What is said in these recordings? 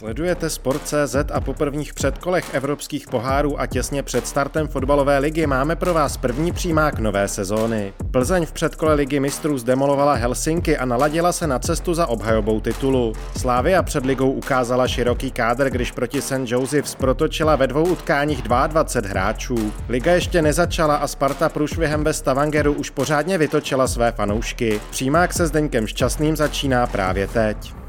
Sledujete Sport.cz a po prvních předkolech evropských pohárů a těsně před startem fotbalové ligy máme pro vás první přímák nové sezóny. Plzeň v předkole ligy mistrů zdemolovala Helsinky a naladila se na cestu za obhajobou titulu. Slávia před ligou ukázala široký kádr, když proti St. Josephs protočila ve dvou utkáních 22 hráčů. Liga ještě nezačala a Sparta průšvihem bez Stavangeru už pořádně vytočila své fanoušky. Přímák se Zdeňkem Šťastným začíná právě teď.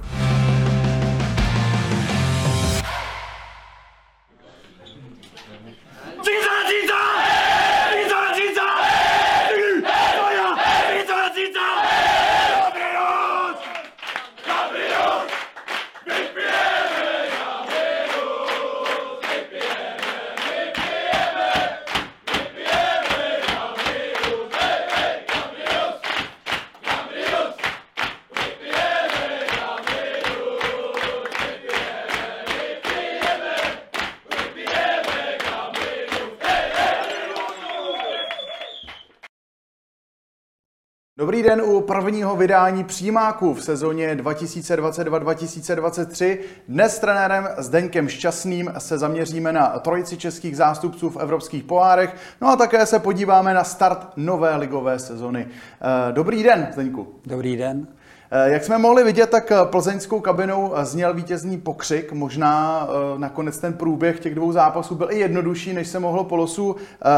Dobrý den u prvního vydání přímáku v sezóně 2022-2023. Dnes s trenérem Zdeňkem Šťastným se zaměříme na trojici českých zástupců v evropských pohárech, no a také se podíváme na start nové ligové sezony. Eh, dobrý den, Zdeňku. Dobrý den. Eh, jak jsme mohli vidět, tak plzeňskou kabinou zněl vítězný pokřik. Možná eh, nakonec ten průběh těch dvou zápasů byl i jednodušší, než se mohlo po losu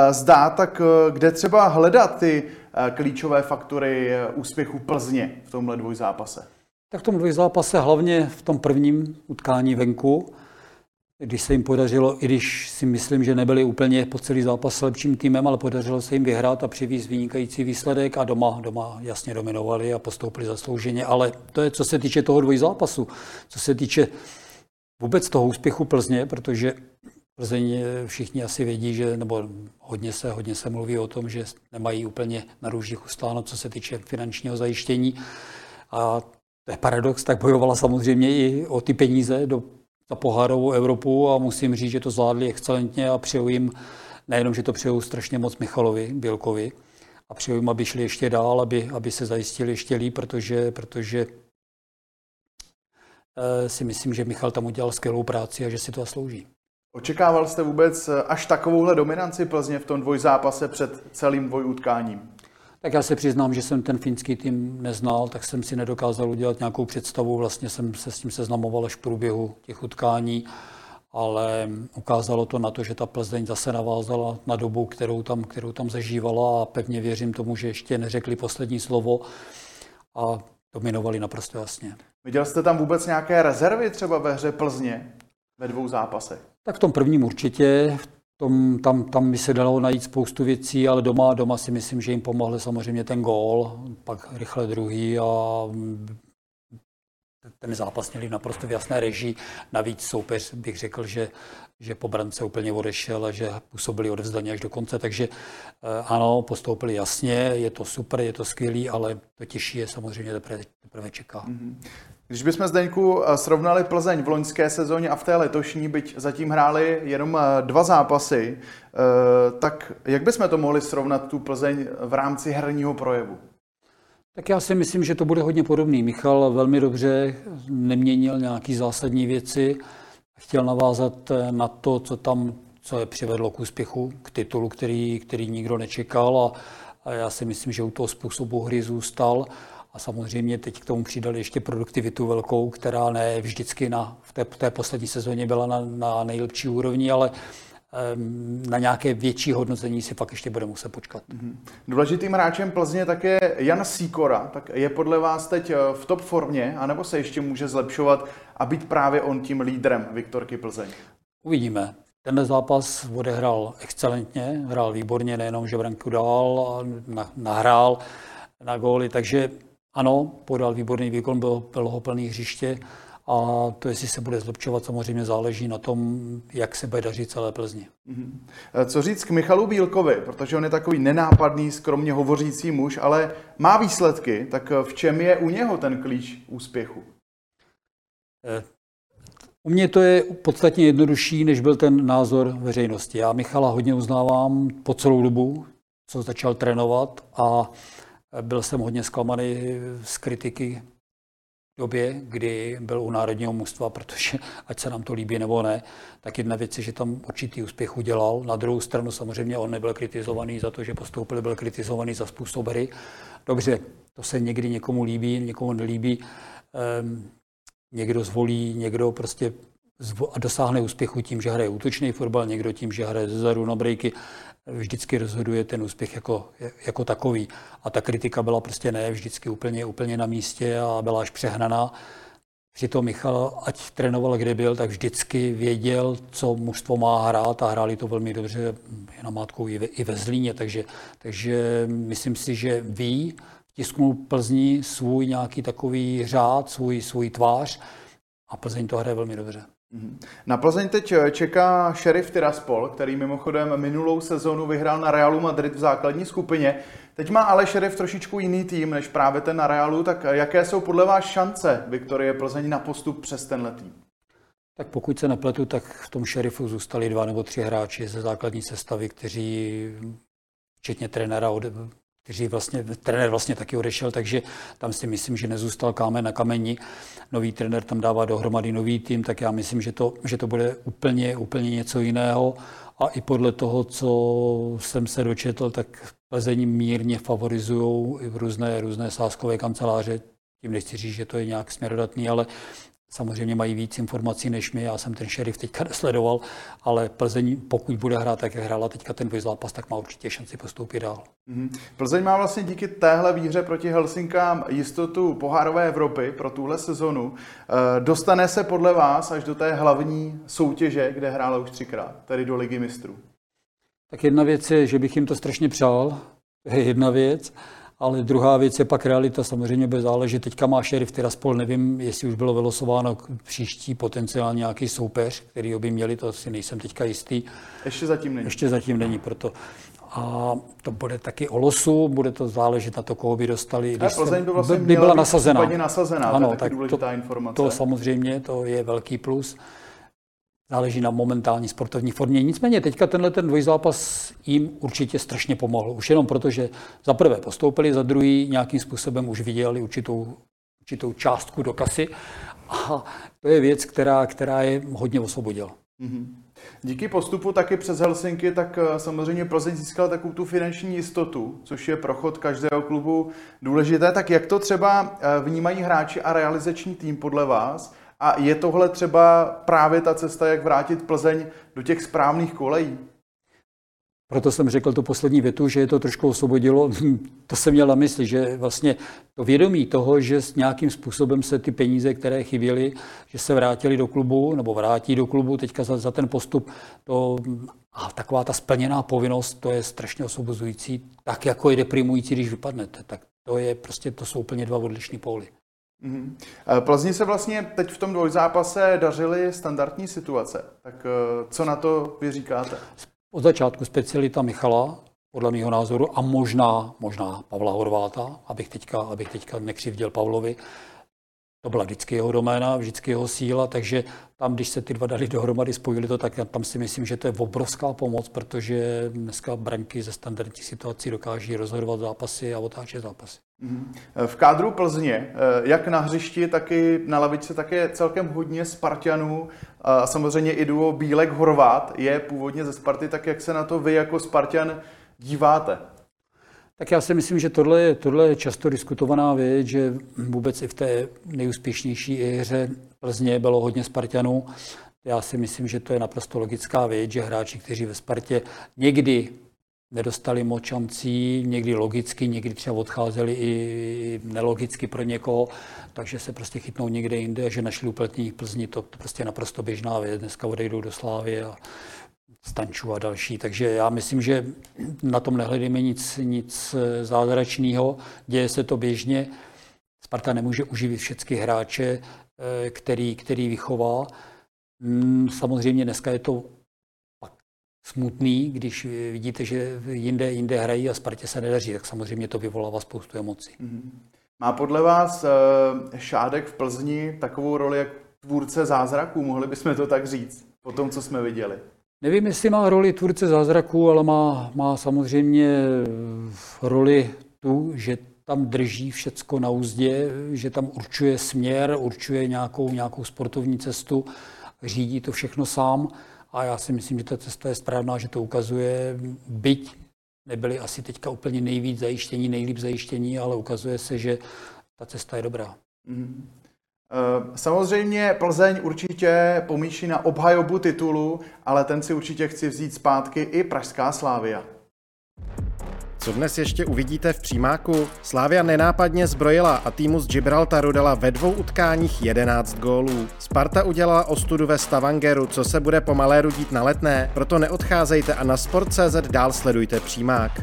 zdát. Tak kde třeba hledat ty Eh, klíčové faktory eh, úspěchu Plzně v tomhle dvojzápase? Tak v tom dvojzápase hlavně v tom prvním utkání venku, když se jim podařilo, i když si myslím, že nebyli úplně po celý zápas lepším týmem, ale podařilo se jim vyhrát a přivést vynikající výsledek a doma, doma jasně dominovali a postoupili zaslouženě. Ale to je, co se týče toho dvojzápasu. Co se týče vůbec toho úspěchu Plzně, protože Plzeň všichni asi vědí, že, nebo hodně se, hodně se mluví o tom, že nemají úplně na růžích ustáno, co se týče finančního zajištění. A to je paradox, tak bojovala samozřejmě i o ty peníze do, za pohárovou Evropu a musím říct, že to zvládli excelentně a přeju jim, nejenom, že to přeju strašně moc Michalovi Bělkovi, a přeju jim, aby šli ještě dál, aby, aby se zajistili ještě líp, protože, protože eh, si myslím, že Michal tam udělal skvělou práci a že si to zaslouží. Očekával jste vůbec eh, až takovouhle dominanci Plzně v tom dvojzápase před celým dvojutkáním? Tak já se přiznám, že jsem ten finský tým neznal, tak jsem si nedokázal udělat nějakou představu. Vlastně jsem se s tím seznamoval až v průběhu těch utkání, ale ukázalo to na to, že ta Plzeň zase navázala na dobu, kterou tam, kterou tam zažívala a pevně věřím tomu, že ještě neřekli poslední slovo a dominovali naprosto jasně. Viděl jste tam vůbec nějaké rezervy třeba ve hře Plzně ve dvou zápasech? Tak v tom prvním určitě, tom, tam, tam by se dalo najít spoustu věcí, ale doma, doma si myslím, že jim pomohl samozřejmě ten gól, pak rychle druhý a ten zápas měli naprosto v jasné režii. Navíc soupeř bych řekl, že, že po brance úplně odešel a že působili odevzdaně až do konce. Takže eh, ano, postoupili jasně, je to super, je to skvělý, ale to těžší je samozřejmě teprve, teprve čeká. Mm-hmm. Když bychom Zdeňku eh, srovnali Plzeň v loňské sezóně a v té letošní, byť zatím hráli jenom eh, dva zápasy, tak jak bychom to mohli srovnat tu Plzeň v rámci herního projevu? Tak já si myslím, že to bude hodně podobný. Michal velmi dobře neměnil nějaké zásadní věci, chtěl navázat na to, co tam co je přivedlo k úspěchu, k titulu, který, který nikdo nečekal a, a já si myslím, že u toho způsobu hry zůstal. A samozřejmě teď k tomu přidali ještě produktivitu velkou, která ne vždycky na, v té, té poslední sezóně byla na, na nejlepší úrovni, ale na nějaké větší hodnocení si fakt ještě bude muset počkat. Mm-hmm. Důležitým hráčem Plzně také Jan Sýkora. Tak je podle vás teď eh, v top formě, anebo se ještě může zlepšovat a být právě on tím lídrem Viktorky Plzeň? Uvidíme. Tenhle zápas odehrál excelentně, hrál výborně, nejenom, že branku dal, nahrál na góly, takže ano, podal výborný výkon, byl, bylo ho plný hřiště a to, jestli se bude zlepšovat, samozřejmě záleží na tom, jak se bude dařit celé Plzni. Mm-hmm. Co říct k Michalu Bílkovi, protože on je takový nenápadný, skromně hovořící muž, ale má výsledky, tak v čem je u něho ten klíč úspěchu? Eh, u mě to je podstatně jednodušší, než byl ten názor veřejnosti. Já Michala hodně uznávám po celou dobu, co začal trénovat a byl jsem hodně zklamaný z kritiky době, kdy byl u národního mužstva, protože ať se nám to líbí nebo ne, tak jedna věc je, že tam určitý úspěch udělal. Na druhou stranu samozřejmě on nebyl kritizovaný za to, že postoupil, byl kritizovaný za způsob hry. Dobře, to se někdy někomu líbí, někomu nelíbí. Um, někdo zvolí, někdo prostě a dosáhne úspěchu tím, že hraje útočný fotbal, někdo tím, že hraje zezadu na brejky. Vždycky rozhoduje ten úspěch jako, jako takový. A ta kritika byla prostě ne vždycky úplně, úplně na místě a byla až přehnaná. Přitom Michal, ať trénoval kde byl, tak vždycky věděl, co mužstvo má hrát a hráli to velmi dobře na mátkou i ve, i ve Zlíně. Takže, takže myslím si, že ví, tisknul Plzni svůj nějaký takový řád, svůj, svůj tvář a Plzeň to hraje velmi dobře. Mhm. Na Plzeň teď eh, čeká šerif Tiraspol, který mimochodem minulou sezónu vyhrál na Realu Madrid v základní skupině. Teď má ale šerif trošičku jiný tým než právě ten na Realu, tak eh, jaké jsou podle vás šance Viktorie Plzeň na postup přes tenhle tým? Tak pokud se nepletu, tak v tom šerifu zůstali dva nebo tři hráči ze základní sestavy, kteří včetně trenéra kteří vlastně, trenér vlastně taky odešel, takže tam si myslím, že nezůstal kámen na kameni. Nový trenér tam dává dohromady nový tým, tak já myslím, že to, že to bude úplně, úplně něco jiného. A i podle toho, co jsem se dočetl, tak Plzeň mírně favorizují různé, různé sáskové kanceláře. Tím nechci říct, že to je nějak směrodatný, ale Samozřejmě mají víc informací než my, já jsem ten šerif teďka nesledoval, ale Plzeň, pokud bude hrát tak, jak hrála teďka ten zápas, tak má určitě šanci postoupit dál. Mm-hmm. Plzeň má vlastně díky téhle výhře proti Helsinkám jistotu pohárové Evropy pro tuhle sezonu. E, dostane se podle vás až do té hlavní soutěže, kde hrála už třikrát, tedy do Ligy mistrů? Tak jedna věc je, že bych jim to strašně přál, jedna věc. Ale druhá věc je pak realita, samozřejmě bez záleží. Teďka má šerif Tiraspol, nevím, jestli už bylo vylosováno příští potenciálně nějaký soupeř, který by měli, to si nejsem teďka jistý. Ještě zatím není. Ještě zatím není, proto. A to bude taky o losu, bude to záležet na to, koho by dostali. Když Plzeň by, vlastně by byla nasazená. nasazená. Ano, to je tak důležitá to, informace. To samozřejmě, to je velký plus záleží na momentální sportovní formě. Nicméně teďka tenhle ten dvojzápas jim určitě strašně pomohl. Už jenom proto, že za prvé postoupili, za druhý nějakým způsobem už viděli určitou, určitou částku do kasy. A to je věc, která, která je hodně osvobodila. Mm-hmm. Díky postupu taky přes Helsinky, tak eh, samozřejmě Plzeň získala takovou tu finanční jistotu, což je pro chod každého klubu důležité. Tak jak to třeba eh, vnímají hráči a realizační tým podle vás? A je tohle třeba právě ta cesta, jak vrátit Plzeň do těch správných kolejí? Proto jsem řekl tu poslední větu, že je to trošku osvobodilo. To jsem měl na mysli, že vlastně to vědomí toho, že s nějakým způsobem se ty peníze, které chyběly, že se vrátili do klubu, nebo vrátí do klubu teďka za, za ten postup, to, a taková ta splněná povinnost, to je strašně osvobozující, tak jako je deprimující, když vypadnete. Tak to je prostě, to jsou úplně dva odlišné póly. Mm-hmm. Plzni se vlastně teď v tom dvojzápase dařily standardní situace. Tak eh, co na to vy říkáte? Od začátku specialita Michala, podle mého názoru, a možná, možná Pavla Horváta, abych teďka, abych teďka nekřivděl Pavlovi, to byla vždycky jeho doména, vždycky jeho síla, takže tam, když se ty dva dali dohromady, spojili to, tak tam si myslím, že to je obrovská pomoc, protože dneska branky ze standardních situací dokáží rozhodovat zápasy a otáčet zápasy. Mhm. V kádru Plzně, eh, jak na hřišti, tak i na lavici, tak je celkem hodně Spartianů a samozřejmě i duo Bílek-Horvát je původně ze Sparty, tak jak se na to vy jako Spartian díváte? Tak já si myslím, že tohle je, tohle je často diskutovaná věc, že vůbec i v té nejúspěšnější hře Plzně bylo hodně Spartanů. Já si myslím, že to je naprosto logická věc, že hráči, kteří ve Spartě někdy nedostali moc šancí, někdy logicky, někdy třeba odcházeli i nelogicky pro někoho, takže se prostě chytnou někde jinde, že našli uplatnění v Plzni, to, to prostě naprosto běžná věc. Dneska odejdou do Slávy a Stančů a další. Takže já myslím, že na tom nehledíme nic, nic zázračného, děje se to běžně. Sparta nemůže uživit všechny hráče, který, který vychová. Mm, samozřejmě dneska je to smutný, když vidíte, že jinde, jinde hrají a Spartě se nedaří, tak samozřejmě to vyvolává spoustu emocí. Mm-hmm. Má podle vás Šádek v Plzni takovou roli jak tvůrce zázraků, mohli bychom to tak říct, po tom, co jsme viděli? Nevím, jestli má roli tvůrce zázraků, ale má, má samozřejmě roli tu, že tam drží všecko na úzdě, že tam určuje směr, určuje nějakou, nějakou sportovní cestu, řídí to všechno sám a já si myslím, že ta cesta je správná, že to ukazuje, byť nebyli asi teďka úplně nejvíc zajištění, nejlíp zajištění, ale ukazuje se, že ta cesta je dobrá. Mm. Samozřejmě Plzeň určitě pomýšlí na obhajobu titulu, ale ten si určitě chci vzít zpátky i Pražská Slávia. Co dnes ještě uvidíte v přímáku? Slávia nenápadně zbrojila a týmu z Gibraltaru dala ve dvou utkáních 11 gólů. Sparta udělala ostudu ve Stavangeru, co se bude pomaléru dít na letné, proto neodcházejte a na Sport.cz dál sledujte přímák.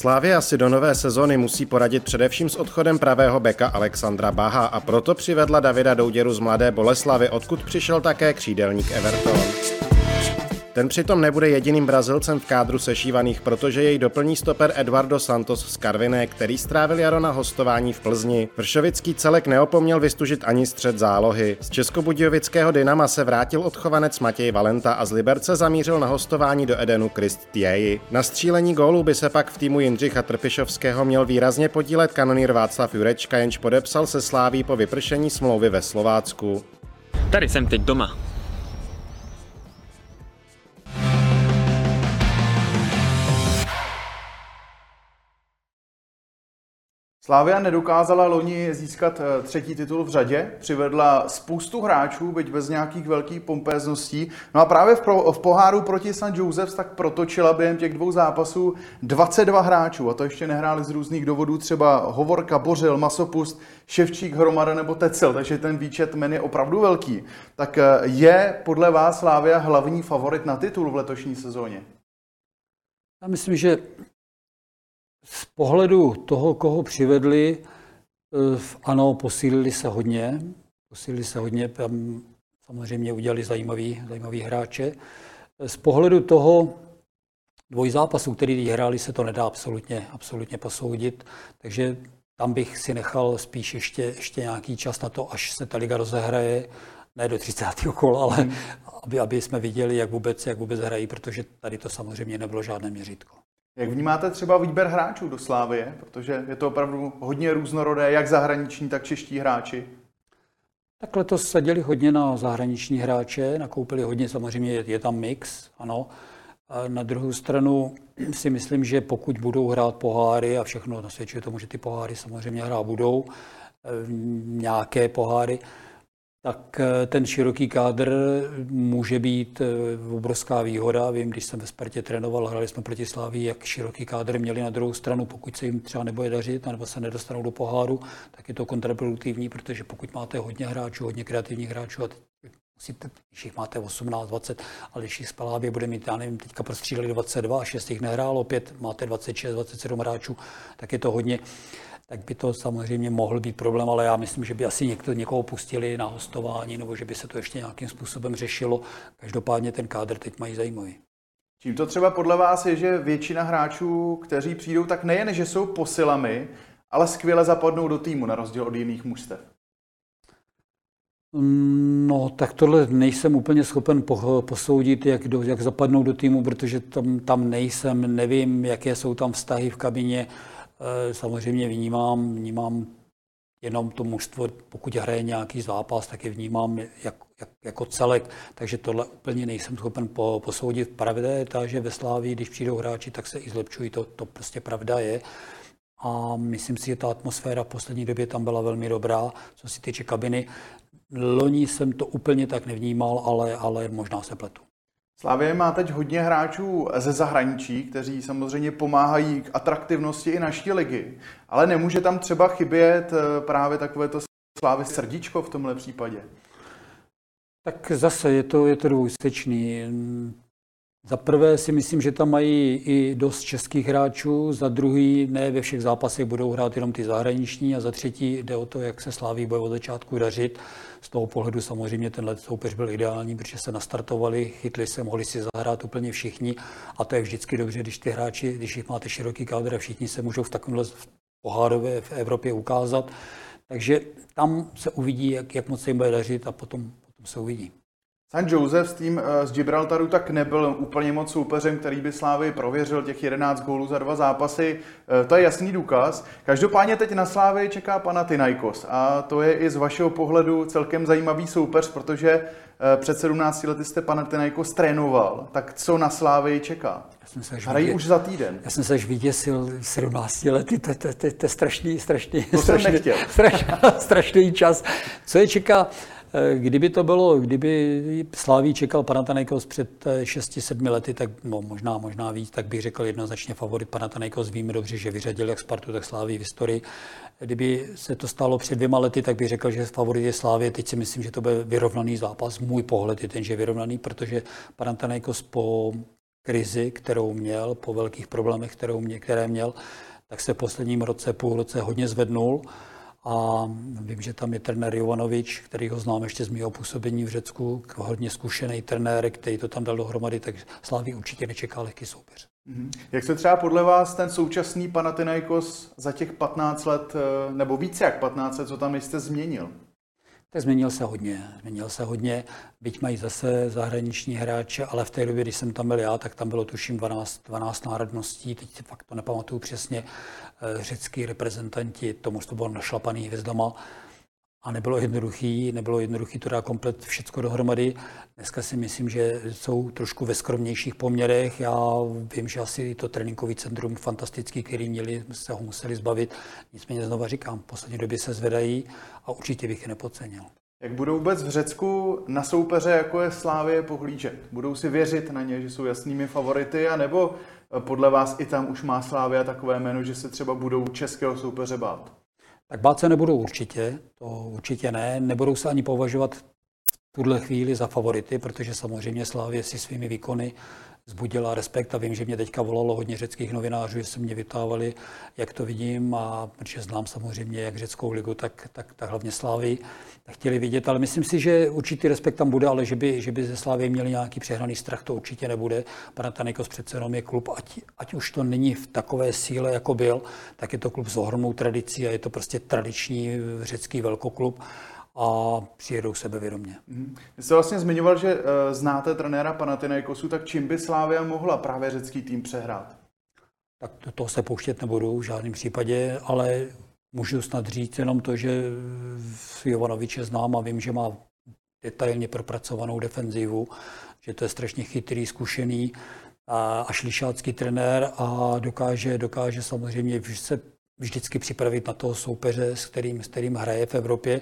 Slávia si do nové sezony musí poradit především s odchodem pravého beka Alexandra Baha a proto přivedla Davida Douděru z Mladé Boleslavy, odkud přišel také křídelník Everton. Ten přitom nebude jediným Brazilcem v kádru sešívaných, protože jej doplní stoper Eduardo Santos z Karviné, který strávil jaro na hostování v Plzni. Vršovický celek neopomněl vystužit ani střed zálohy. Z českobudějovického Dynama se vrátil odchovanec Matěj Valenta a z Liberce zamířil na hostování do Edenu Krist Tieji. Na střílení gólu by se pak v týmu Jindřicha Trpišovského měl výrazně podílet kanonýr Václav Jurečka, jenž podepsal se Sláví po vypršení smlouvy ve Slovácku. Tady jsem teď doma. Slávia nedokázala loni získat eh, třetí titul v řadě, přivedla spoustu hráčů, byť bez nějakých velkých pompézností. No a právě v, pro, v poháru proti St. Josephs tak protočila během těch dvou zápasů 22 hráčů. A to ještě nehráli z různých důvodů, třeba Hovorka, Bořil, Masopust, Ševčík, Hromada nebo Tecel, takže ten výčet men je opravdu velký. Tak eh, je podle vás Slávia hlavní favorit na titul v letošní sezóně? Já myslím, že z pohledu toho, koho přivedli, eh, ano, posílili se hodně. Posílili se hodně, tam samozřejmě udělali zajímavý, zajímavý hráče. Z pohledu toho dvojzápasu, který hráli, se to nedá absolutně, absolutně posoudit, takže tam bych si nechal spíš ještě, ještě nějaký čas na to, až se ta liga rozehraje, ne do 30. kola, ale hmm. aby, aby jsme viděli, jak vůbec, jak vůbec hrají, protože tady to samozřejmě nebylo žádné měřítko. Jak vnímáte třeba výběr hráčů do Slávie? Protože je to opravdu hodně různorodé, jak zahraniční, tak čeští hráči. Tak letos seděli hodně na zahraniční hráče, nakoupili hodně, samozřejmě je, tam mix, ano. A na druhou stranu si myslím, že pokud budou hrát poháry a všechno nasvědčuje tomu, že ty poháry samozřejmě hrát budou, eh, nějaké poháry, tak eh, ten široký kádr může být eh, obrovská výhoda. Vím, když jsem ve Spartě trénoval, hráli jsme proti Slávii, jak široký kádr měli na druhou stranu, pokud se jim třeba nebude dařit, nebo se nedostanou do poháru, tak je to kontraproduktivní, protože pokud máte hodně hráčů, hodně kreativních hráčů a musíte, když jich máte 18, 20, ale když jich Spalávě bude mít, já nevím, teďka prostřídali 22 a 6 jich nehrálo, opět máte 26, 27 hráčů, tak je to hodně tak by to samozřejmě mohl být problém, ale já myslím, že by asi někdo, někoho pustili na hostování, nebo že by se to ještě nějakým způsobem řešilo. Každopádně ten kádr teď mají zajímavý. Čím to třeba podle vás je, že většina hráčů, kteří přijdou, tak nejen, že jsou posilami, ale skvěle zapadnou do týmu, na rozdíl od jiných mužstev? No, tak tohle nejsem úplně schopen posoudit, jak, do, jak zapadnou do týmu, protože tam, tam nejsem, nevím, jaké jsou tam vztahy v kabině. Samozřejmě vnímám, vnímám jenom to mužstvo, pokud hraje nějaký zápas, tak je vnímám jak, jak, jako celek, takže tohle úplně nejsem schopen po, posoudit. Pravda je ta, že ve Slávii, když přijdou hráči, tak se i zlepšují, to, to prostě pravda je. A myslím si, že ta atmosféra v poslední době tam byla velmi dobrá, co se týče kabiny. Loni jsem to úplně tak nevnímal, ale, ale možná se pletu. Slavě má teď hodně hráčů ze zahraničí, kteří samozřejmě pomáhají k atraktivnosti i naší ligy, ale nemůže tam třeba chybět eh, právě takovéto Slávy srdíčko v tomhle případě. Tak zase je to, je to dvoustečný. Za prvé si myslím, že tam mají i dost českých hráčů, za druhý ne ve všech zápasech budou hrát jenom ty zahraniční a za třetí jde o to, jak se Sláví bude od začátku dařit. Z toho pohledu samozřejmě tenhle soupeř byl ideální, protože se nastartovali, chytli se, mohli si zahrát úplně všichni a to je vždycky dobře, když ty hráči, když jich máte široký kádr a všichni se můžou v takovémhle pohárové v Evropě ukázat. Takže tam se uvidí, jak, jak moc se jim bude dařit a potom, potom se uvidí. San Josef s tím eh, z Gibraltaru tak nebyl úplně moc soupeřem, který by Slávy prověřil těch 11 gólů za dva zápasy. Eh, to je jasný důkaz. Každopádně teď na Slávy čeká pana Tynajkos a to je i z vašeho pohledu celkem zajímavý soupeř, protože eh, před 17 lety jste pana Tynajkos trénoval. Tak co na Slávy čeká? Hrají už za týden. Já jsem se až vyděsil 17 lety, to, to, to, to je strašný, strašný, to strašný, strašný, strašný čas. Co je čeká? Eh, kdyby to bylo, kdyby Sláví čekal Panathinaikos před 6-7 eh, lety, tak no, možná, možná víc, tak bych řekl jednoznačně favorit Panathinaikos. Víme dobře, že vyřadil jak Spartu, tak Sláví v historii. Kdyby se to stalo před dvěma lety, tak bych řekl, že favorit je Slávě. Teď si myslím, že to bude vyrovnaný zápas. Můj pohled je ten, že je vyrovnaný, protože Panathinaikos po krizi, kterou měl, po velkých problémech, kterou mě, které měl, tak se v posledním roce, půl roce hodně zvednul a vím, že tam je trenér Jovanovič, který ho znám ještě z mého působení v Řecku, hodně zkušený trenér, který to tam dal dohromady, tak Sláví určitě nečeká lehký soupeř. Mhm. Jak se třeba podle vás ten současný Panathinaikos za těch 15 let, eh, nebo více jak 15 let, co tam jste změnil? Tak změnil se hodně. Změnil se hodně, byť mají zase zahraniční hráče, ale v té době, když jsem tam byl já, tak tam bylo tuším 12, 12 národností, teď si fakt to nepamatuju přesně, řecký reprezentanti, to to bylo našlapaný hvězdama a nebylo jednoduchý, nebylo jednoduchý to dát komplet všechno dohromady. Dneska si myslím, že jsou trošku ve skromnějších poměrech. Já vím, že asi to tréninkový centrum fantastický, který měli, se ho museli zbavit. Nicméně znova říkám, v poslední době se zvedají a určitě bych je nepodcenil. Jak budou vůbec v Řecku na soupeře, jako je Slávě, pohlížet? Budou si věřit na ně, že jsou jasnými favority, anebo podle vás i tam už má Slávia takové jméno, že se třeba budou českého soupeře bát? Tak bát se nebudou určitě, to určitě ne. Nebudou se ani považovat v tuhle chvíli za favority, protože samozřejmě Slávě si svými výkony zbudila respekt a vím, že mě teďka volalo hodně řeckých novinářů, že se mě vytávali, jak to vidím a protože znám samozřejmě jak řeckou ligu, tak, tak, tak hlavně Slávy, tak chtěli vidět, ale myslím si, že určitý respekt tam bude, ale že by, že by ze Slávy měli nějaký přehraný strach, to určitě nebude. Panathinaikos přece jenom je klub, ať, ať už to není v takové síle, jako byl, tak je to klub s ohromnou tradicí a je to prostě tradiční řecký velkoklub a přijedou sebevědomě. Mm. Vy jste vlastně zmiňoval, že uh, znáte trenéra Panathinaikosu, tak čím by Slávia mohla právě řecký tým přehrát? Tak to, toho se pouštět nebudu v žádném případě, ale můžu snad říct jenom to, že Jovanoviče znám a vím, že má detailně propracovanou defenzivu, že to je strašně chytrý, zkušený a, a šlišácký trenér a dokáže, dokáže samozřejmě se vždycky připravit na toho soupeře, s kterým, s kterým hraje v Evropě.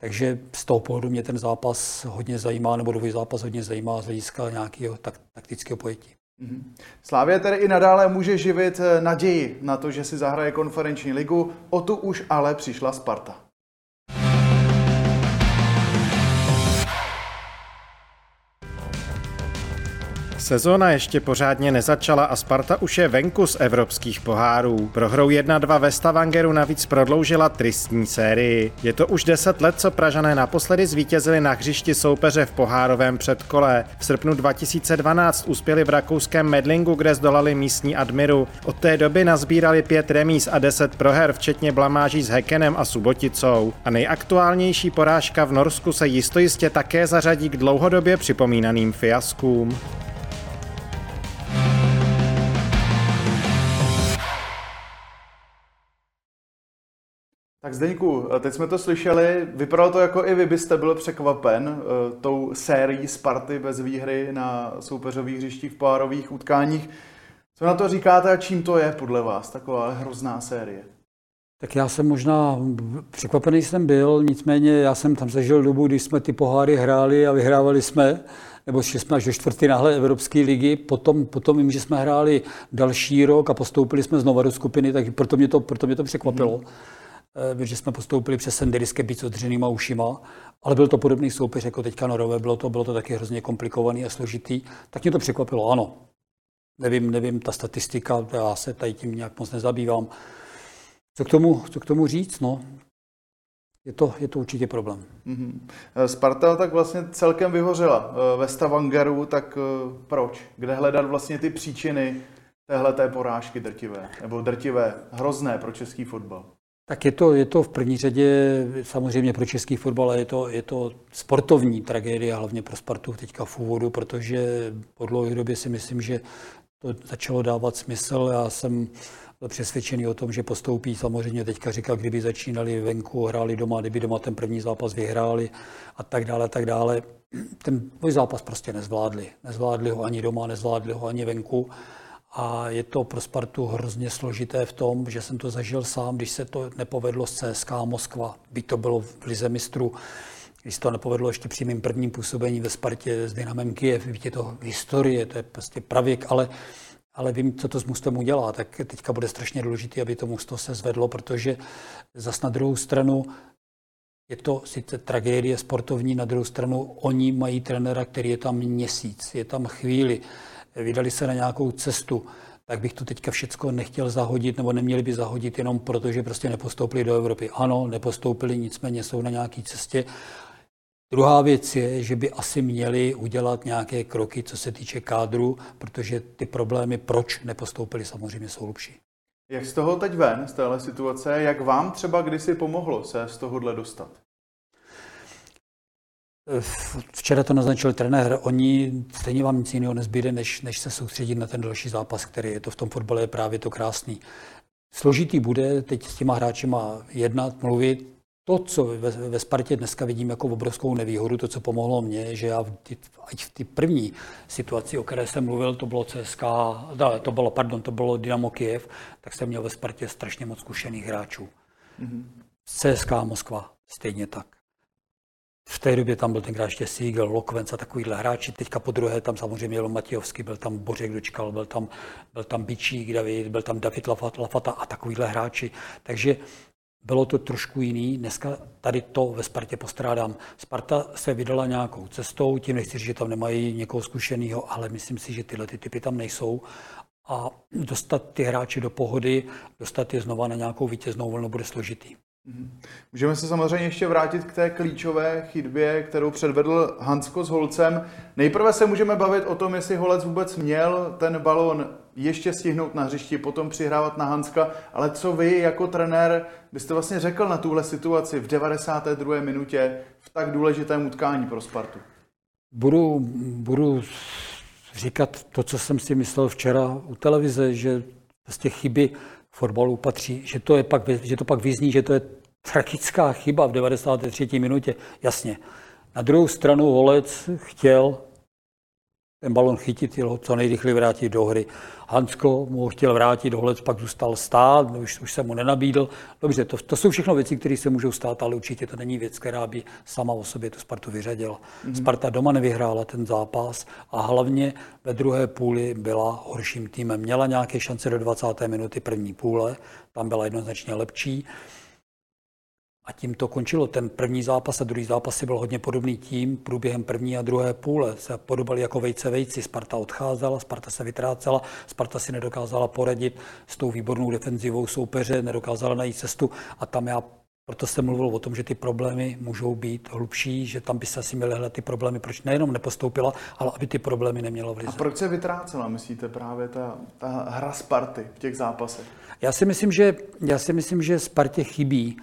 Takže z toho pohledu mě ten zápas hodně zajímá, nebo dvoj zápas hodně zajímá z hlediska nějakého tak, taktického pojetí. Mm-hmm. Slávě tedy i nadále může živit eh, naději na to, že si zahraje konferenční ligu, o tu už ale přišla Sparta. Sezóna ještě pořádně nezačala a Sparta už je venku z evropských pohárů. Prohrou 1-2 ve Stavangeru navíc prodloužila tristní sérii. Je to už 10 let, co Pražané naposledy zvítězili na hřišti soupeře v pohárovém předkole. V srpnu 2012 uspěli v rakouském Medlingu, kde zdolali místní Admiru. Od té doby nazbírali pět remíz a 10 proher, včetně blamáží s Hekenem a Suboticou. A nejaktuálnější porážka v Norsku se jistojistě také zařadí k dlouhodobě připomínaným fiaskům. Tak Zdeňku, teď jsme to slyšeli, vypadalo to jako i vy byste byl překvapen uh, tou sérií Sparty bez výhry na soupeřových hřištích v párových utkáních. Co na to říkáte a čím to je podle vás, taková hrozná série? Tak já jsem možná překvapený jsem byl, nicméně já jsem tam zažil dobu, kdy jsme ty poháry hráli a vyhrávali jsme, nebo šli jsme až do čtvrtfinále Evropské ligy, potom, potom vím, že jsme hráli další rok a postoupili jsme znovu do skupiny, tak proto mě to, proto mě to překvapilo. Hmm. Eh, že jsme postoupili přes Senderisky být s odřenýma ušima, ale byl to podobný soupeř jako teďka Norové, bylo to, bylo to taky hrozně komplikovaný a složitý, tak mě to překvapilo, ano. Nevím, nevím, ta statistika, já se tady tím nějak moc nezabývám. Co k tomu, co k tomu říct, no? Je to, je to určitě problém. Mm-hmm. Sparta tak vlastně celkem vyhořela eh, ve Stavangeru, tak proč? Kde hledat vlastně ty příčiny téhle té porážky drtivé, nebo drtivé, hrozné pro český fotbal? Tak je to, je to v první řadě samozřejmě pro český fotbal, ale je to, je to sportovní tragédie, hlavně pro Spartu teďka v úvodu, protože po dlouhé době si myslím, že to začalo dávat smysl. Já jsem byl přesvědčený o tom, že postoupí. Samozřejmě teďka říkal, kdyby začínali venku, hráli doma, kdyby doma ten první zápas vyhráli a tak dále, a tak dále. Ten můj zápas prostě nezvládli. Nezvládli ho ani doma, nezvládli ho ani venku. A je to pro Spartu hrozně složité v tom, že jsem to zažil sám, když se to nepovedlo s CSK Moskva, by to bylo v Lize mistrů, když se to nepovedlo ještě při mým prvním působení ve Spartě s Dynamem Kiev, je to historie, to je prostě pravěk, ale ale vím, co to s Mustem udělá, tak teďka bude strašně důležité, aby to Musto se zvedlo, protože zas na druhou stranu je to sice tragédie sportovní, na druhou stranu oni mají trenéra, který je tam měsíc, je tam chvíli, vydali se na nějakou cestu, tak bych to teďka všecko nechtěl zahodit, nebo neměli by zahodit jenom proto, že prostě nepostoupili do Evropy. Ano, nepostoupili, nicméně jsou na nějaké cestě Druhá věc je, že by asi měli udělat nějaké kroky, co se týče kádru, protože ty problémy, proč nepostoupili, samozřejmě jsou hlubší. Jak z toho teď ven, z téhle situace, jak vám třeba kdysi pomohlo se z tohohle dostat? Včera to naznačil trenér, oni stejně vám nic jiného nezbyde, než, než se soustředit na ten další zápas, který je to v tom fotbale je právě to krásný. Složitý bude teď s těma hráčima jednat, mluvit, to, co ve, ve Spartě dneska vidím jako obrovskou nevýhodu, to, co pomohlo mně, že já v ty, ať v té první situaci, o které jsem mluvil, to bylo CSK, to bylo, pardon, to bylo Dynamo Kiev, tak jsem měl ve Spartě strašně moc zkušených hráčů. Mm-hmm. CSK Moskva stejně tak. Té době tam byl tenkrát ještě Siegel, Lokvenc a takovýhle hráči. Teďka po druhé tam samozřejmě byl Matějovský, byl tam Bořek Dočkal, byl tam, byl tam Bičík David, byl tam David Lafata a takovýhle hráči. Takže bylo to trošku jiný. Dneska tady to ve Spartě postrádám. Sparta se vydala nějakou cestou, tím nechci říct, že tam nemají někoho zkušeného, ale myslím si, že tyhle ty typy tam nejsou. A dostat ty hráče do pohody, dostat je znova na nějakou vítěznou vlnu bude složitý. Mhm. Můžeme se samozřejmě ještě vrátit k té klíčové chytbě, kterou předvedl Hansko s Holcem. Nejprve se můžeme bavit o tom, jestli Holec vůbec měl ten balon ještě stihnout na hřišti, potom přihrávat na Hanska, ale co vy jako trenér byste vlastně řekl na tuhle situaci v 92. minutě v tak důležitém utkání pro Spartu? Budu, budu říkat to, co jsem si myslel včera u televize, že prostě chyby fotbalu patří, že to, je pak, že to pak vyzní, že to je tragická chyba v 93. minutě. Jasně. Na druhou stranu Holec chtěl ten balon chytit, ho co nejrychleji vrátit do hry. Hansko mu chtěl vrátit, dohled pak zůstal stát, už, už se mu nenabídl. Dobře, to, to jsou všechno věci, které se můžou stát, ale určitě to není věc, která by sama o sobě tu Spartu vyřadila. Mm-hmm. Sparta doma nevyhrála ten zápas a hlavně ve druhé půli byla horším týmem. Měla nějaké šance do 20. minuty první půle, tam byla jednoznačně lepší. A tím to končilo. Ten první zápas a druhý zápas byl hodně podobný tím. Průběhem první a druhé půle se podobali jako vejce vejci. Sparta odcházela, Sparta se vytrácela, Sparta si nedokázala poradit s tou výbornou defenzivou soupeře, nedokázala najít cestu a tam já proto jsem mluvil o tom, že ty problémy můžou být hlubší, že tam by se asi měly hledat ty problémy, proč nejenom nepostoupila, ale aby ty problémy neměla v lize. A proč se vytrácela, myslíte, právě ta, ta hra Sparty v těch zápasech? Já si myslím, že, já si myslím, že Spartě chybí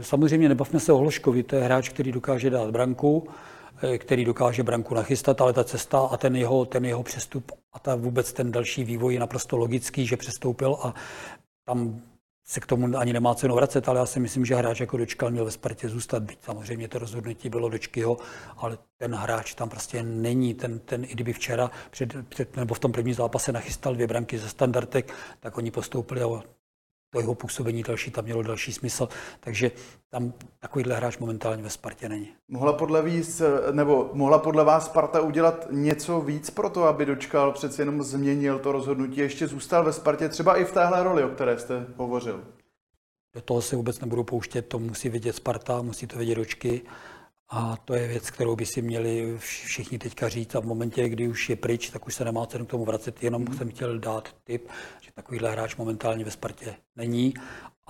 samozřejmě nebavme se o Hloškovi, to je hráč, který dokáže dát branku, eh, který dokáže branku nachystat, ale ta cesta a ten jeho, ten jeho přestup a ta vůbec ten další vývoj je naprosto logický, že přestoupil a tam se k tomu ani nemá cenu vracet, ale já si myslím, že hráč jako Dočkal měl ve Spartě zůstat, byť samozřejmě to rozhodnutí bylo Dočkyho, ale ten hráč tam prostě není, ten, ten i kdyby včera před, před, nebo v tom prvním zápase nachystal dvě branky ze standardek, tak oni postoupili a to jeho působení další tam mělo další smysl, takže tam takovýhle hráč momentálně ve Spartě není. Mohla podle, víc, nebo mohla podle vás Sparta udělat něco víc pro to, aby dočkal, přeci jenom změnil to rozhodnutí, ještě zůstal ve Spartě, třeba i v téhle roli, o které jste hovořil? Do toho se vůbec nebudu pouštět, to musí vidět Sparta, musí to vidět očky. A to je věc, kterou by si měli všichni teďka říct. A v momentě, kdy už je pryč, tak už se nemá cenu k tomu vracet. Jenom mm. jsem chtěl dát tip, že takovýhle hráč momentálně ve Spartě není.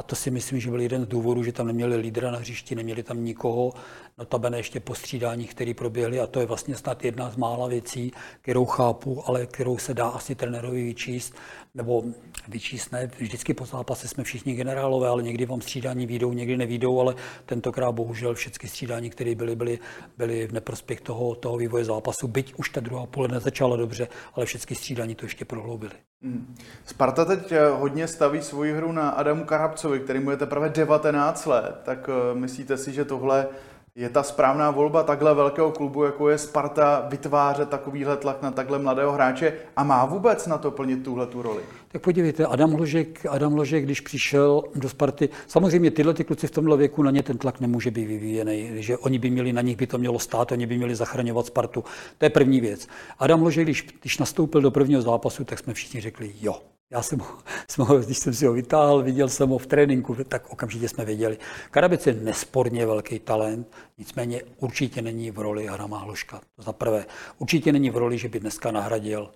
A to si myslím, že byl jeden z důvodů, že tam neměli lídra na hřišti, neměli tam nikoho, notabene ještě po střídání, které proběhly. A to je vlastně snad jedna z mála věcí, kterou chápu, ale kterou se dá asi trenérovi vyčíst, nebo vyčíst ne. Vždycky po zápase jsme všichni generálové, ale někdy vám střídání výjdou, někdy nevídou, ale tentokrát bohužel všechny střídání, které byly, byly, byly v neprospěch toho, toho vývoje zápasu. Byť už ta druhá půle nezačala dobře, ale všechny střídání to ještě prohloubily. Hmm. Sparta teď eh, hodně staví svoji hru na Adamu Karabcovi, který mu je teprve 19 let. Tak eh, myslíte si, že tohle je ta správná volba takhle velkého klubu, jako je Sparta, vytvářet takovýhle tlak na takhle mladého hráče a má vůbec na to plnit tuhle tu roli? Tak podívejte, Adam Ložek, Adam Ložek, když přišel do Sparty, samozřejmě tyhle ty kluci v tomhle věku na ně ten tlak nemůže být vyvíjený, že oni by měli, na nich by to mělo stát, oni by měli zachraňovat Spartu. To je první věc. Adam Ložek, když, když nastoupil do prvního zápasu, tak jsme všichni řekli, jo, já jsem, jsem ho, když jsem si ho vytáhl, viděl jsem ho v tréninku, tak okamžitě jsme věděli. Karabec je nesporně velký talent, nicméně určitě není v roli Harama Hloška. To za prvé. Určitě není v roli, že by dneska nahradil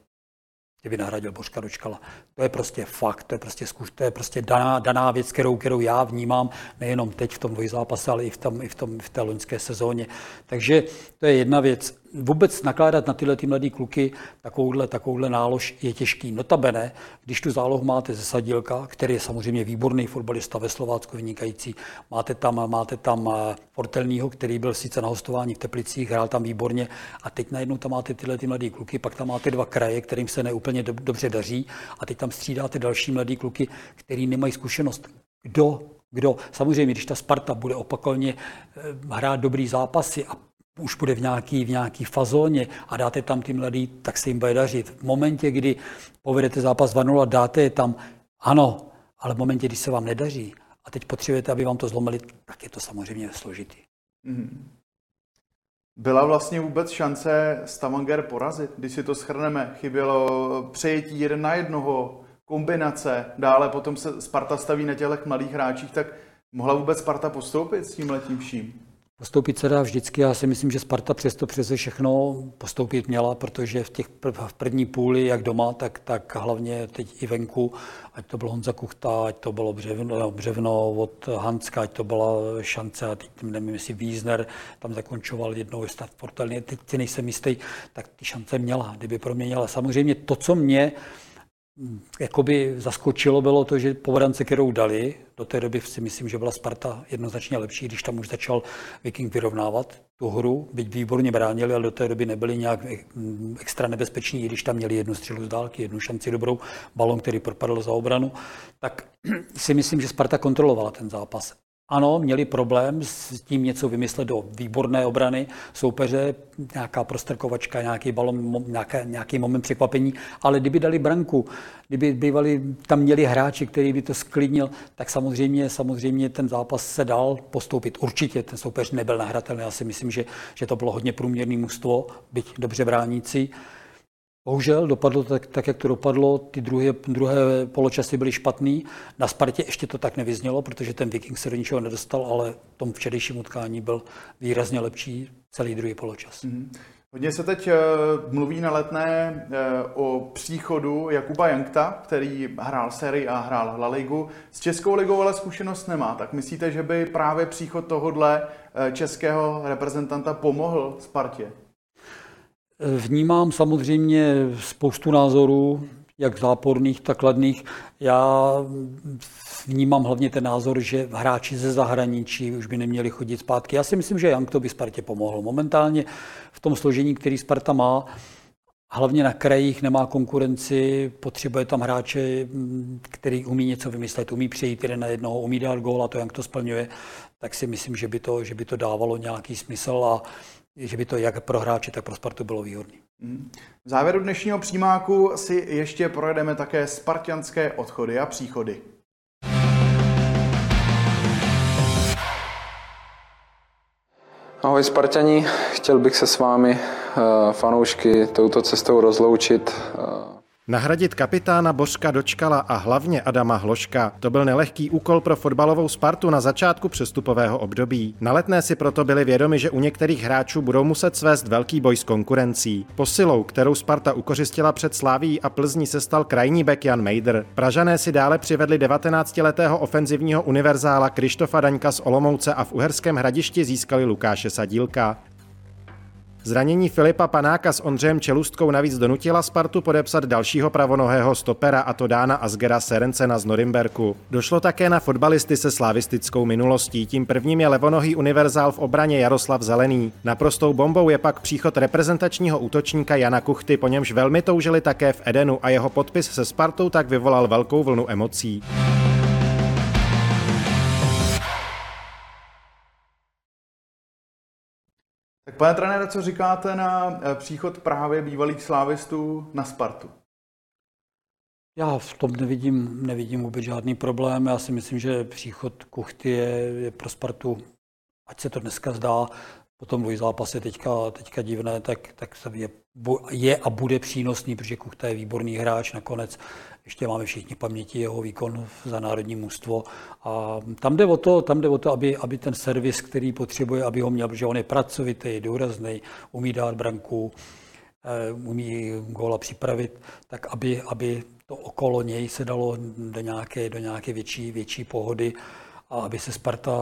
že by nahradil Božka Dočkala. To je prostě fakt, to je prostě, zkuš, to je prostě daná, daná věc, kterou, kterou já vnímám nejenom teď v tom dvojzápase, ale i v, tom, i v, tom, v té loňské sezóně. Takže to je jedna věc vůbec nakládat na tyhle ty mladé kluky takovouhle, takovouhle nálož je těžký. Notabene, když tu zálohu máte ze Sadílka, který je samozřejmě výborný fotbalista ve Slovácku, vynikající, máte tam, máte tam eh, Fortelního, který byl sice na hostování v Teplicích, hrál tam výborně a teď najednou tam máte tyhle ty mladé kluky, pak tam máte dva kraje, kterým se neúplně dobře daří a teď tam střídáte další mladé kluky, který nemají zkušenost. Kdo kdo. Samozřejmě, když ta Sparta bude opakovaně eh, hrát dobrý zápasy a už bude v nějaký, v nějaký fazóně a dáte tam ty mladý, tak se jim bude dařit. V momentě, kdy povedete zápas 2-0, dáte je tam, ano, ale v momentě, kdy se vám nedaří a teď potřebujete, aby vám to zlomili, tak je to samozřejmě složitý. Mm. Byla vlastně vůbec šance Stavanger porazit? Když si to schrneme, chybělo přejetí jeden na jednoho, kombinace, dále potom se Sparta staví na tělech mladých hráčích, tak mohla vůbec Sparta postoupit s tím letím vším? Postoupit se dá vždycky. Já si myslím, že Sparta přesto přeze všechno postoupit měla, protože v těch v první půli, jak doma, tak, tak hlavně teď i venku, ať to bylo Honza Kuchta, ať to bylo Břevno, Břevno od Hanska, ať to byla šance, a teď nevím, jestli Wiesner tam zakončoval jednou stav portelně, teď si nejsem jistý, tak ty šance měla, kdyby proměnila. Samozřejmě to, co mě jakoby zaskočilo, bylo to, že po kterou dali, do té doby si myslím, že byla Sparta jednoznačně lepší, když tam už začal Viking vyrovnávat tu hru, byť výborně bránili, ale do té doby nebyli nějak extra nebezpeční, i když tam měli jednu střelu z dálky, jednu šanci dobrou, balon, který propadl za obranu, tak si myslím, že Sparta kontrolovala ten zápas. Ano, měli problém s tím něco vymyslet do výborné obrany soupeře, nějaká prostrkovačka, nějaký balon, nějaký, nějaký moment překvapení, ale kdyby dali branku, kdyby bývali, tam měli hráči, který by to sklidnil, tak samozřejmě, samozřejmě ten zápas se dal postoupit. Určitě ten soupeř nebyl nahratelný, já si myslím, že, že to bylo hodně průměrné mužstvo, byť dobře bránící. Bohužel dopadlo tak, tak, jak to dopadlo. Ty druhé, druhé poločasy byly špatný. Na Spartě ještě to tak nevyznělo, protože ten Viking se do ničeho nedostal, ale v tom včerejším utkání byl výrazně lepší celý druhý poločas. Mm-hmm. Hodně se teď uh, mluví na letné uh, o příchodu Jakuba Jankta, který hrál sérii a hrál La Ligu. S Českou ligou ale zkušenost nemá. Tak myslíte, že by právě příchod tohohle uh, českého reprezentanta pomohl Spartě? Vnímám samozřejmě spoustu názorů, jak záporných, tak kladných. Já vnímám hlavně ten názor, že hráči ze zahraničí už by neměli chodit zpátky. Já si myslím, že Jank to by Spartě pomohl. Momentálně v tom složení, který Sparta má, hlavně na krajích nemá konkurenci, potřebuje tam hráče, který umí něco vymyslet, umí přejít jeden na jednoho, umí dát gól a to Jank to splňuje, tak si myslím, že by to, že by to dávalo nějaký smysl a že by to jak pro hráče, tak pro Spartu bylo výhodné. Mhm. V závěru dnešního přímáku si ještě projedeme také spartianské odchody a příchody. Ahoj Spartani, chtěl bych se s vámi, eh, fanoušky, touto cestou rozloučit. Nahradit kapitána Božka Dočkala a hlavně Adama Hloška, to byl nelehký úkol pro fotbalovou Spartu na začátku přestupového období. Na letné si proto byli vědomi, že u některých hráčů budou muset svést velký boj s konkurencí. Posilou, kterou Sparta ukořistila před Sláví a Plzní se stal krajní bek Jan Mejder. Pražané si dále přivedli 19-letého ofenzivního univerzála Krištofa Daňka z Olomouce a v Uherském hradišti získali Lukáše Sadílka. Zranění Filipa Panáka s Ondřejem Čelustkou navíc donutila Spartu podepsat dalšího pravonohého stopera a to Dána Asgera Serencena z Norimberku. Došlo také na fotbalisty se slavistickou minulostí. Tím prvním je levonohý univerzál v obraně Jaroslav Zelený. Naprostou bombou je pak příchod reprezentačního útočníka Jana Kuchty, po němž velmi toužili také v Edenu a jeho podpis se Spartou tak vyvolal velkou vlnu emocí. Tak pane trenére, co říkáte na eh, příchod právě bývalých slávistů na Spartu? Já v tom nevidím, nevidím vůbec žádný problém. Já si myslím, že příchod Kuchty je, je pro Spartu, ať se to dneska zdá, po tom dvojzápase teďka, teďka divné, tak, tak se je, je a bude přínosný, protože Kuchta je výborný hráč. Nakonec ještě máme všichni paměti jeho výkon za národní mužstvo. A tam jde o to, tam jde o to aby, aby ten servis, který potřebuje, aby ho měl, protože on je pracovitý, důrazný, umí dát branku, eh, umí góla připravit, tak aby, aby to okolo něj se dalo do nějaké, do nějaké větší, větší pohody a aby se Sparta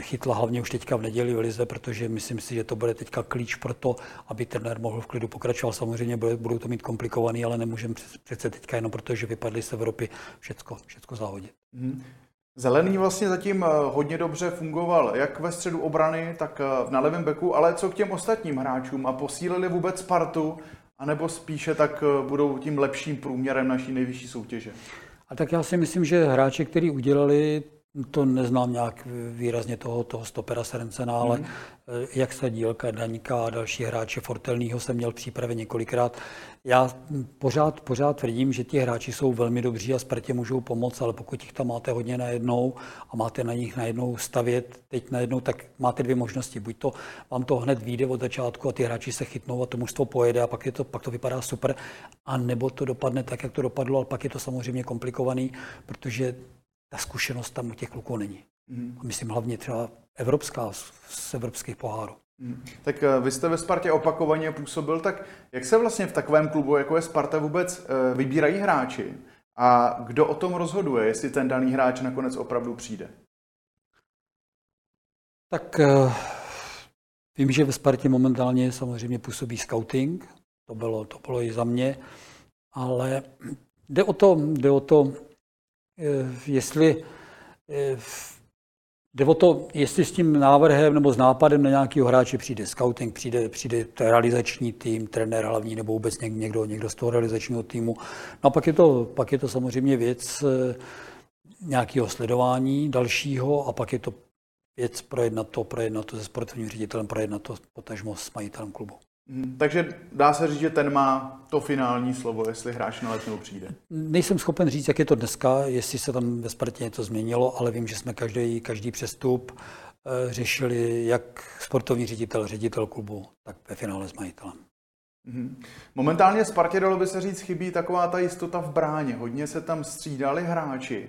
chytla hlavně už teďka v neděli v Lize, protože myslím si, že to bude teďka klíč pro to, aby trenér mohl v klidu pokračovat. Samozřejmě budou to mít komplikovaný, ale nemůžeme přece teďka jenom protože vypadli z Evropy všecko, všecko zahodit. Hmm. Zelený vlastně zatím eh, hodně dobře fungoval jak ve středu obrany, tak eh, na levém beku, ale co k těm ostatním hráčům a posílili vůbec Spartu, anebo spíše tak eh, budou tím lepším průměrem naší nejvyšší soutěže? A tak já si myslím, že hráči, kteří udělali to neznám nějak výrazně toho, toho stopera Serencena, ale mm. jak se dílka Daňka a další hráče Fortelního jsem měl v přípravě několikrát. Já pořád, pořád tvrdím, že ti hráči jsou velmi dobří a Spartě můžou pomoct, ale pokud jich tam máte hodně najednou a máte na nich najednou stavět teď najednou, tak máte dvě možnosti. Buď to vám to hned vyjde od začátku a ty hráči se chytnou a to mužstvo pojede a pak, je to, pak to vypadá super, a nebo to dopadne tak, jak to dopadlo, ale pak je to samozřejmě komplikovaný, protože ta zkušenost tam u těch kluků není. Mm. Myslím hlavně třeba evropská, z evropských pohárů. Mm. Tak eh, vy jste ve Spartě opakovaně působil, tak jak se vlastně v takovém klubu, jako je Sparta, vůbec eh, vybírají hráči? A kdo o tom rozhoduje, jestli ten daný hráč nakonec opravdu přijde? Tak eh, vím, že ve Spartě momentálně samozřejmě působí scouting, to bylo, to bylo i za mě, ale jde o to, jde o to jestli eh, Jde o to, jestli s tím návrhem nebo s nápadem na nějakého hráče přijde scouting, přijde, přijde realizační tým, trenér hlavní nebo vůbec někdo, někdo z toho realizačního týmu. No a pak je to, pak je to samozřejmě věc eh, nějakého sledování dalšího a pak je to věc projednat to, projednat to se sportovním ředitelem, projednat to potažmo s majitelem klubu. Hmm, takže dá se říct, že ten má to finální slovo, jestli hráč na letnou přijde. Nejsem schopen říct, jak je to dneska, jestli se tam ve Spartě něco změnilo, ale vím, že jsme každý, každý přestup e, řešili jak sportovní ředitel, ředitel klubu, tak ve finále s majitelem. Hmm. Momentálně Spartě, dalo by se říct, chybí taková ta jistota v bráně. Hodně se tam střídali hráči.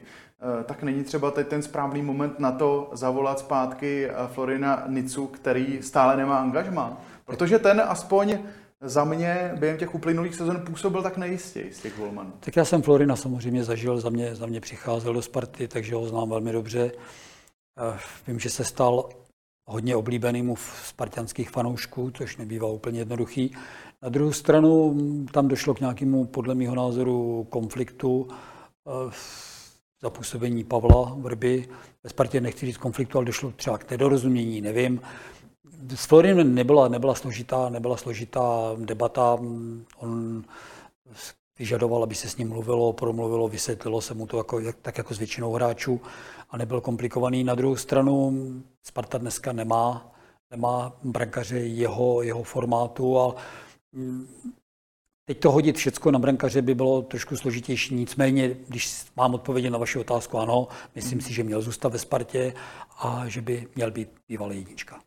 E, tak není třeba teď ten správný moment na to zavolat zpátky eh, Florina Nicu, který stále nemá angažma? Protože ten aspoň za mě během těch uplynulých sezon působil tak nejistě z těch golmanů. Tak já jsem Florina samozřejmě zažil, za mě, za mě přicházel do Sparty, takže ho znám velmi dobře. Vím, že se stal hodně oblíbeným u spartianských fanoušků, což nebývá úplně jednoduchý. Na druhou stranu tam došlo k nějakému, podle mého názoru, konfliktu eh, za působení Pavla Vrby. Ve Spartě nechci říct konfliktu, ale došlo třeba k nedorozumění, nevím s Florinem nebyla, nebyla, složitá, nebyla složitá debata. On vyžadoval, aby se s ním mluvilo, promluvilo, vysvětlilo se mu to jako, tak jako s většinou hráčů a nebyl komplikovaný. Na druhou stranu Sparta dneska nemá, nemá brankaře jeho, jeho formátu a mm, Teď to hodit všechno na brankaře by bylo trošku složitější, nicméně, když mám odpovědět na vaši otázku, ano, myslím si, že měl zůstat ve Spartě a že by měl být bývalý jednička.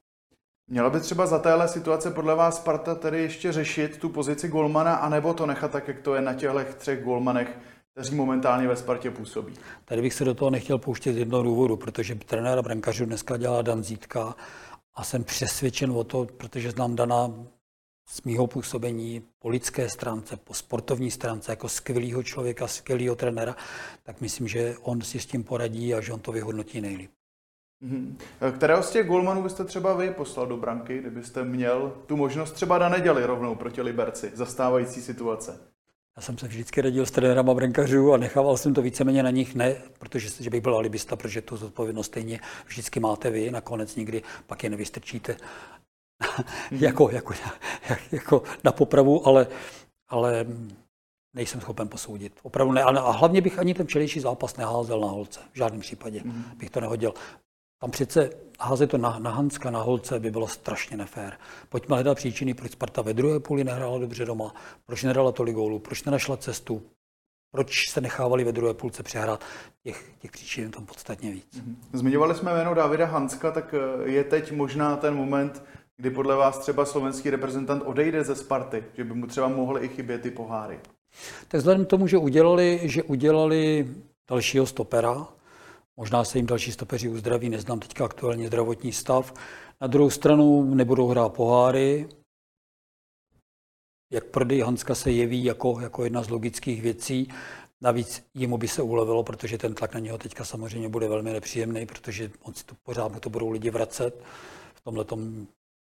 Měla by třeba za téhle situace podle vás Sparta tedy ještě řešit tu pozici golmana, anebo to nechat tak, jak to je na těchto třech golmanech, kteří momentálně ve Spartě působí? Tady bych se do toho nechtěl pouštět z jednoho důvodu, protože trenéra brankařů dneska dělá Dan Zítka a jsem přesvědčen o to, protože znám Dana z mýho působení po lidské stránce, po sportovní stránce, jako skvělého člověka, skvělého trenéra, tak myslím, že on si s tím poradí a že on to vyhodnotí nejlíp. Mm-hmm. Kterého z těch golmanů byste třeba vy poslal do branky, kdybyste měl tu možnost třeba na neděli rovnou proti Liberci, zastávající situace? Já jsem se vždycky radil s trenérama brankařů a nechával jsem to víceméně na nich, ne, protože že bych byl alibista, protože tu zodpovědnost stejně vždycky máte vy, nakonec nikdy pak je nevystrčíte jako, jako, jako na popravu, ale, ale nejsem schopen posoudit. Opravdu ne. A hlavně bych ani ten včerejší zápas neházel na holce. V žádném případě mm. bych to nehodil. Tam přece házet to na, na Hanska, na holce by bylo strašně nefér. Pojďme hledat příčiny, proč Sparta ve druhé půli nehrála dobře doma, proč nedala tolik gólů, proč nenašla cestu, proč se nechávali ve druhé půlce přehrát. Těch, těch příčin je tam podstatně víc. Mhm. Zmiňovali jsme jméno Davida Hanska, tak eh, je teď možná ten moment, kdy podle vás třeba slovenský reprezentant odejde ze Sparty, že by mu třeba mohly i chybět ty poháry? Tak vzhledem k tomu, že udělali, že udělali dalšího stopera, možná se jim další stopeři uzdraví, neznám teďka aktuálně zdravotní stav. Na druhou stranu nebudou hrát poháry, jak prodej Hanska se jeví jako, jako jedna z logických věcí. Navíc jemu by se ulevilo, protože ten tlak na něho teďka samozřejmě bude velmi nepříjemný, protože on si to pořád mu to budou lidi vracet. V tomhle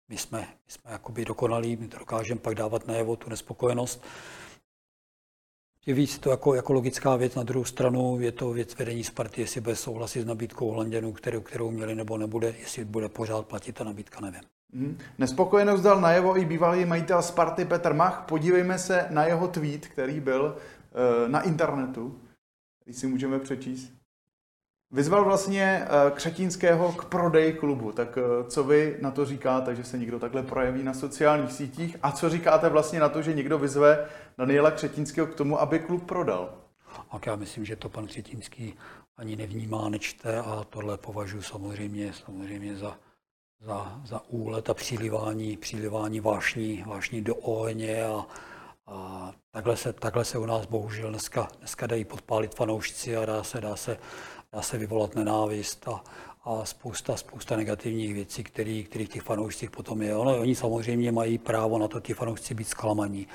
my jsme, my jsme jakoby dokonalí, my to dokážeme pak dávat najevo tu nespokojenost. Je víc to jako, jako logická věc, na druhou stranu je to věc vedení Sparty, jestli bude souhlasit s nabídkou Holanděnů, kterou, kterou měli nebo nebude, jestli bude pořád platit ta nabídka, nevím. Hmm. Nespokojenost dal najevo i bývalý majitel Sparty Petr Mach. Podívejme se na jeho tweet, který byl uh, na internetu, který si můžeme přečíst. Vyzval vlastně uh, Křetínského k prodeji klubu. Tak uh, co vy na to říkáte, že se někdo takhle projeví na sociálních sítích? A co říkáte vlastně na to, že někdo vyzve Daniela Křetínského k tomu, aby klub prodal? Tak já myslím, že to pan Křetínský ani nevnímá, nečte a tohle považuji samozřejmě, samozřejmě za, za, za úlet a přílivání, přílivání vášní, vášní do ohně a, a takhle, se, takhle se u nás bohužel dneska, dneska dají podpálit fanoušci a dá se, dá se, dá se vyvolat nenávist a, a spousta, spousta negativních věcí, který v těch fanoušcích potom je. Ono, oni samozřejmě mají právo na to, ti fanoušci být zklamaní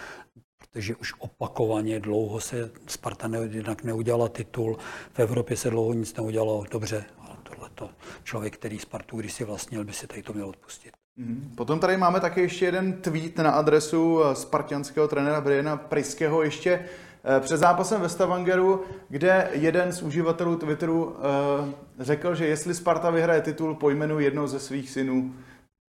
protože už opakovaně dlouho se Sparta ne, jednak neudělala titul, v Evropě se dlouho nic neudělalo dobře. Ale tohle to člověk, který Spartu když si vlastnil, by si tady to měl odpustit. Mhm. Potom tady máme také ještě jeden tweet na adresu eh, spartianského trenéra Briana Priského ještě eh, před zápasem ve Stavangeru, kde jeden z uživatelů Twitteru eh, řekl, že jestli Sparta vyhraje titul, pojmenuje jednoho ze svých synů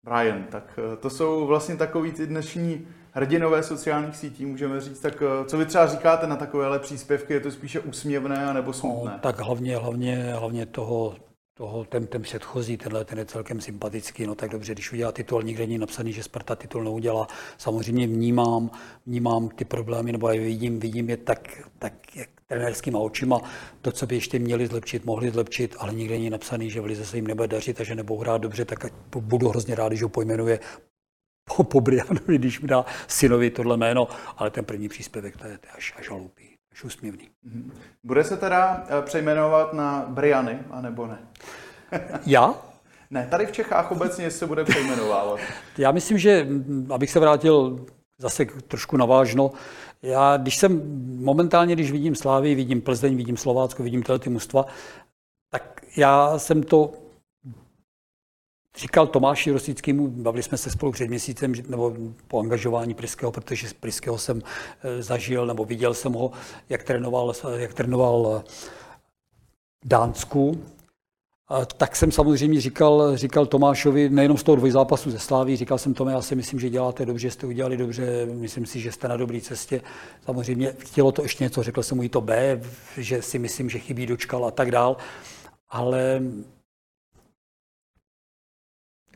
Brian. Tak to jsou vlastně takový ty dnešní hrdinové sociálních sítí, můžeme říct. Tak eh, co vy třeba říkáte na takovéhle příspěvky? Je to spíše úsměvné nebo smutné? No, tak hlavně, hlavně, hlavně toho, toho, ten, ten předchozí, tenhle ten je celkem sympatický, no tak dobře, když udělá titul, nikde není napsaný, že Sparta titul neudělá. Samozřejmě vnímám, vnímám ty problémy, nebo je vidím, vidím je tak, tak jak trenérskýma očima, to, co by ještě měli zlepšit, mohli zlepšit, ale nikde není napsaný, že v lize se jim nebude dařit a že nebudou hrát dobře, tak budu hrozně rád, že ho pojmenuje po, po Brianovi, když mi dá synovi tohle jméno, ale ten první příspěvek to je, to je až, až hloupý, až úsměvný. Mhm. Bude se teda eh, přejmenovat na Briany, anebo ne? Já? Ne, tady v Čechách obecně se bude přejmenovávat. Já myslím, že abych se vrátil zase trošku navážno, já, když jsem momentálně, když vidím Slávy, vidím Plzeň, vidím Slovácko, vidím tyhle ty mužstva, tak já jsem to říkal Tomáši Rosickému, bavili jsme se spolu před měsícem, nebo po angažování Priského, protože z Priského jsem eh, zažil, nebo viděl jsem ho, jak trénoval, jak trénoval eh, Dánsku, tak jsem samozřejmě říkal, říkal Tomášovi, nejenom z toho dvojzápasu ze Sláví, říkal jsem tomu, já si myslím, že děláte dobře, jste udělali dobře, myslím si, že jste na dobré cestě. Samozřejmě chtělo to ještě něco, řekl jsem mu i to B, že si myslím, že chybí dočkal a tak dál. Ale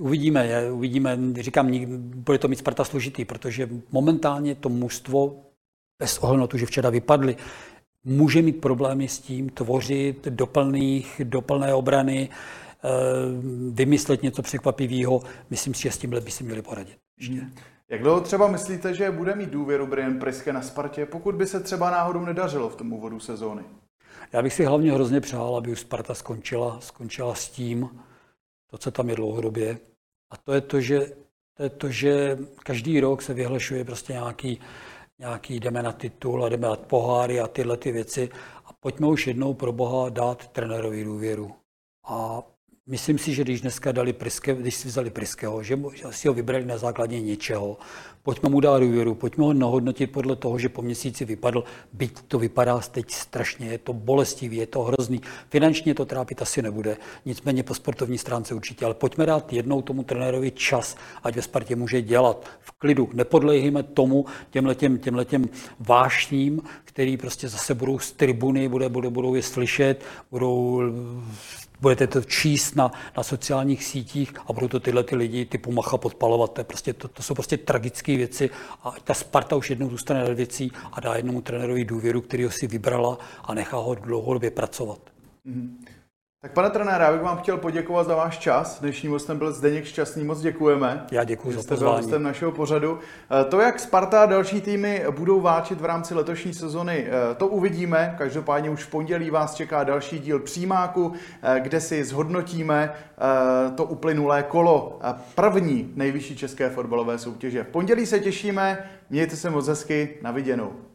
Uvidíme, uvidíme, říkám, bude to mít Sparta složitý, protože momentálně to mužstvo, bez ohledu na to, že včera vypadli, může mít problémy s tím tvořit doplných, doplné obrany, vymyslet něco překvapivého. Myslím si, že s tímhle by si měli poradit. Ještě. Hmm. Jak dlouho třeba myslíte, že bude mít důvěru Brian Priske na Spartě, pokud by se třeba náhodou nedařilo v tom úvodu sezóny? Já bych si hlavně hrozně přál, aby už Sparta skončila, skončila s tím, to, co tam je dlouhodobě. A to je to, že, to je to, že každý rok se vyhlašuje prostě nějaký, nějaký jdeme na titul a jdeme na poháry a tyhle ty věci. A pojďme už jednou pro Boha dát trenérovi důvěru. A Myslím si, že když dneska dali Priske, když si vzali Priskeho, že si ho vybrali na základě něčeho, pojďme mu dát důvěru, pojďme ho nahodnotit podle toho, že po měsíci vypadl, byť to vypadá teď strašně, je to bolestivý, je to hrozný. Finančně to trápit asi nebude, nicméně po sportovní stránce určitě, ale pojďme dát jednou tomu trenérovi čas, ať ve Spartě může dělat v klidu. Nepodlejhíme tomu těmhletěm, těmhletěm vášním, který prostě zase budou z tribuny, bude, bude, budou je slyšet, budou budete to číst na, na sociálních sítích a budou to tyhle ty lidi typu Macha podpalovat. To, je prostě, to, to jsou prostě tragické věci a ta Sparta už jednou zůstane nad věcí a dá jednomu trenérovi důvěru, který ho si vybrala a nechá ho dlouhodobě pracovat. Mm-hmm. Tak pane trenére, já bych vám chtěl poděkovat za váš čas. Dnešním hostem byl Zdeněk Šťastný, moc děkujeme. Já děkuji za jste byl hostem našeho pořadu. Eh, to, jak Sparta a další týmy budou váčit v rámci letošní sezony, eh, to uvidíme. Každopádně už v pondělí vás čeká další díl přímáku, eh, kde si zhodnotíme to uplynulé kolo první nejvyšší české fotbalové soutěže. V pondělí se těšíme, mějte se moc hezky, na viděnou.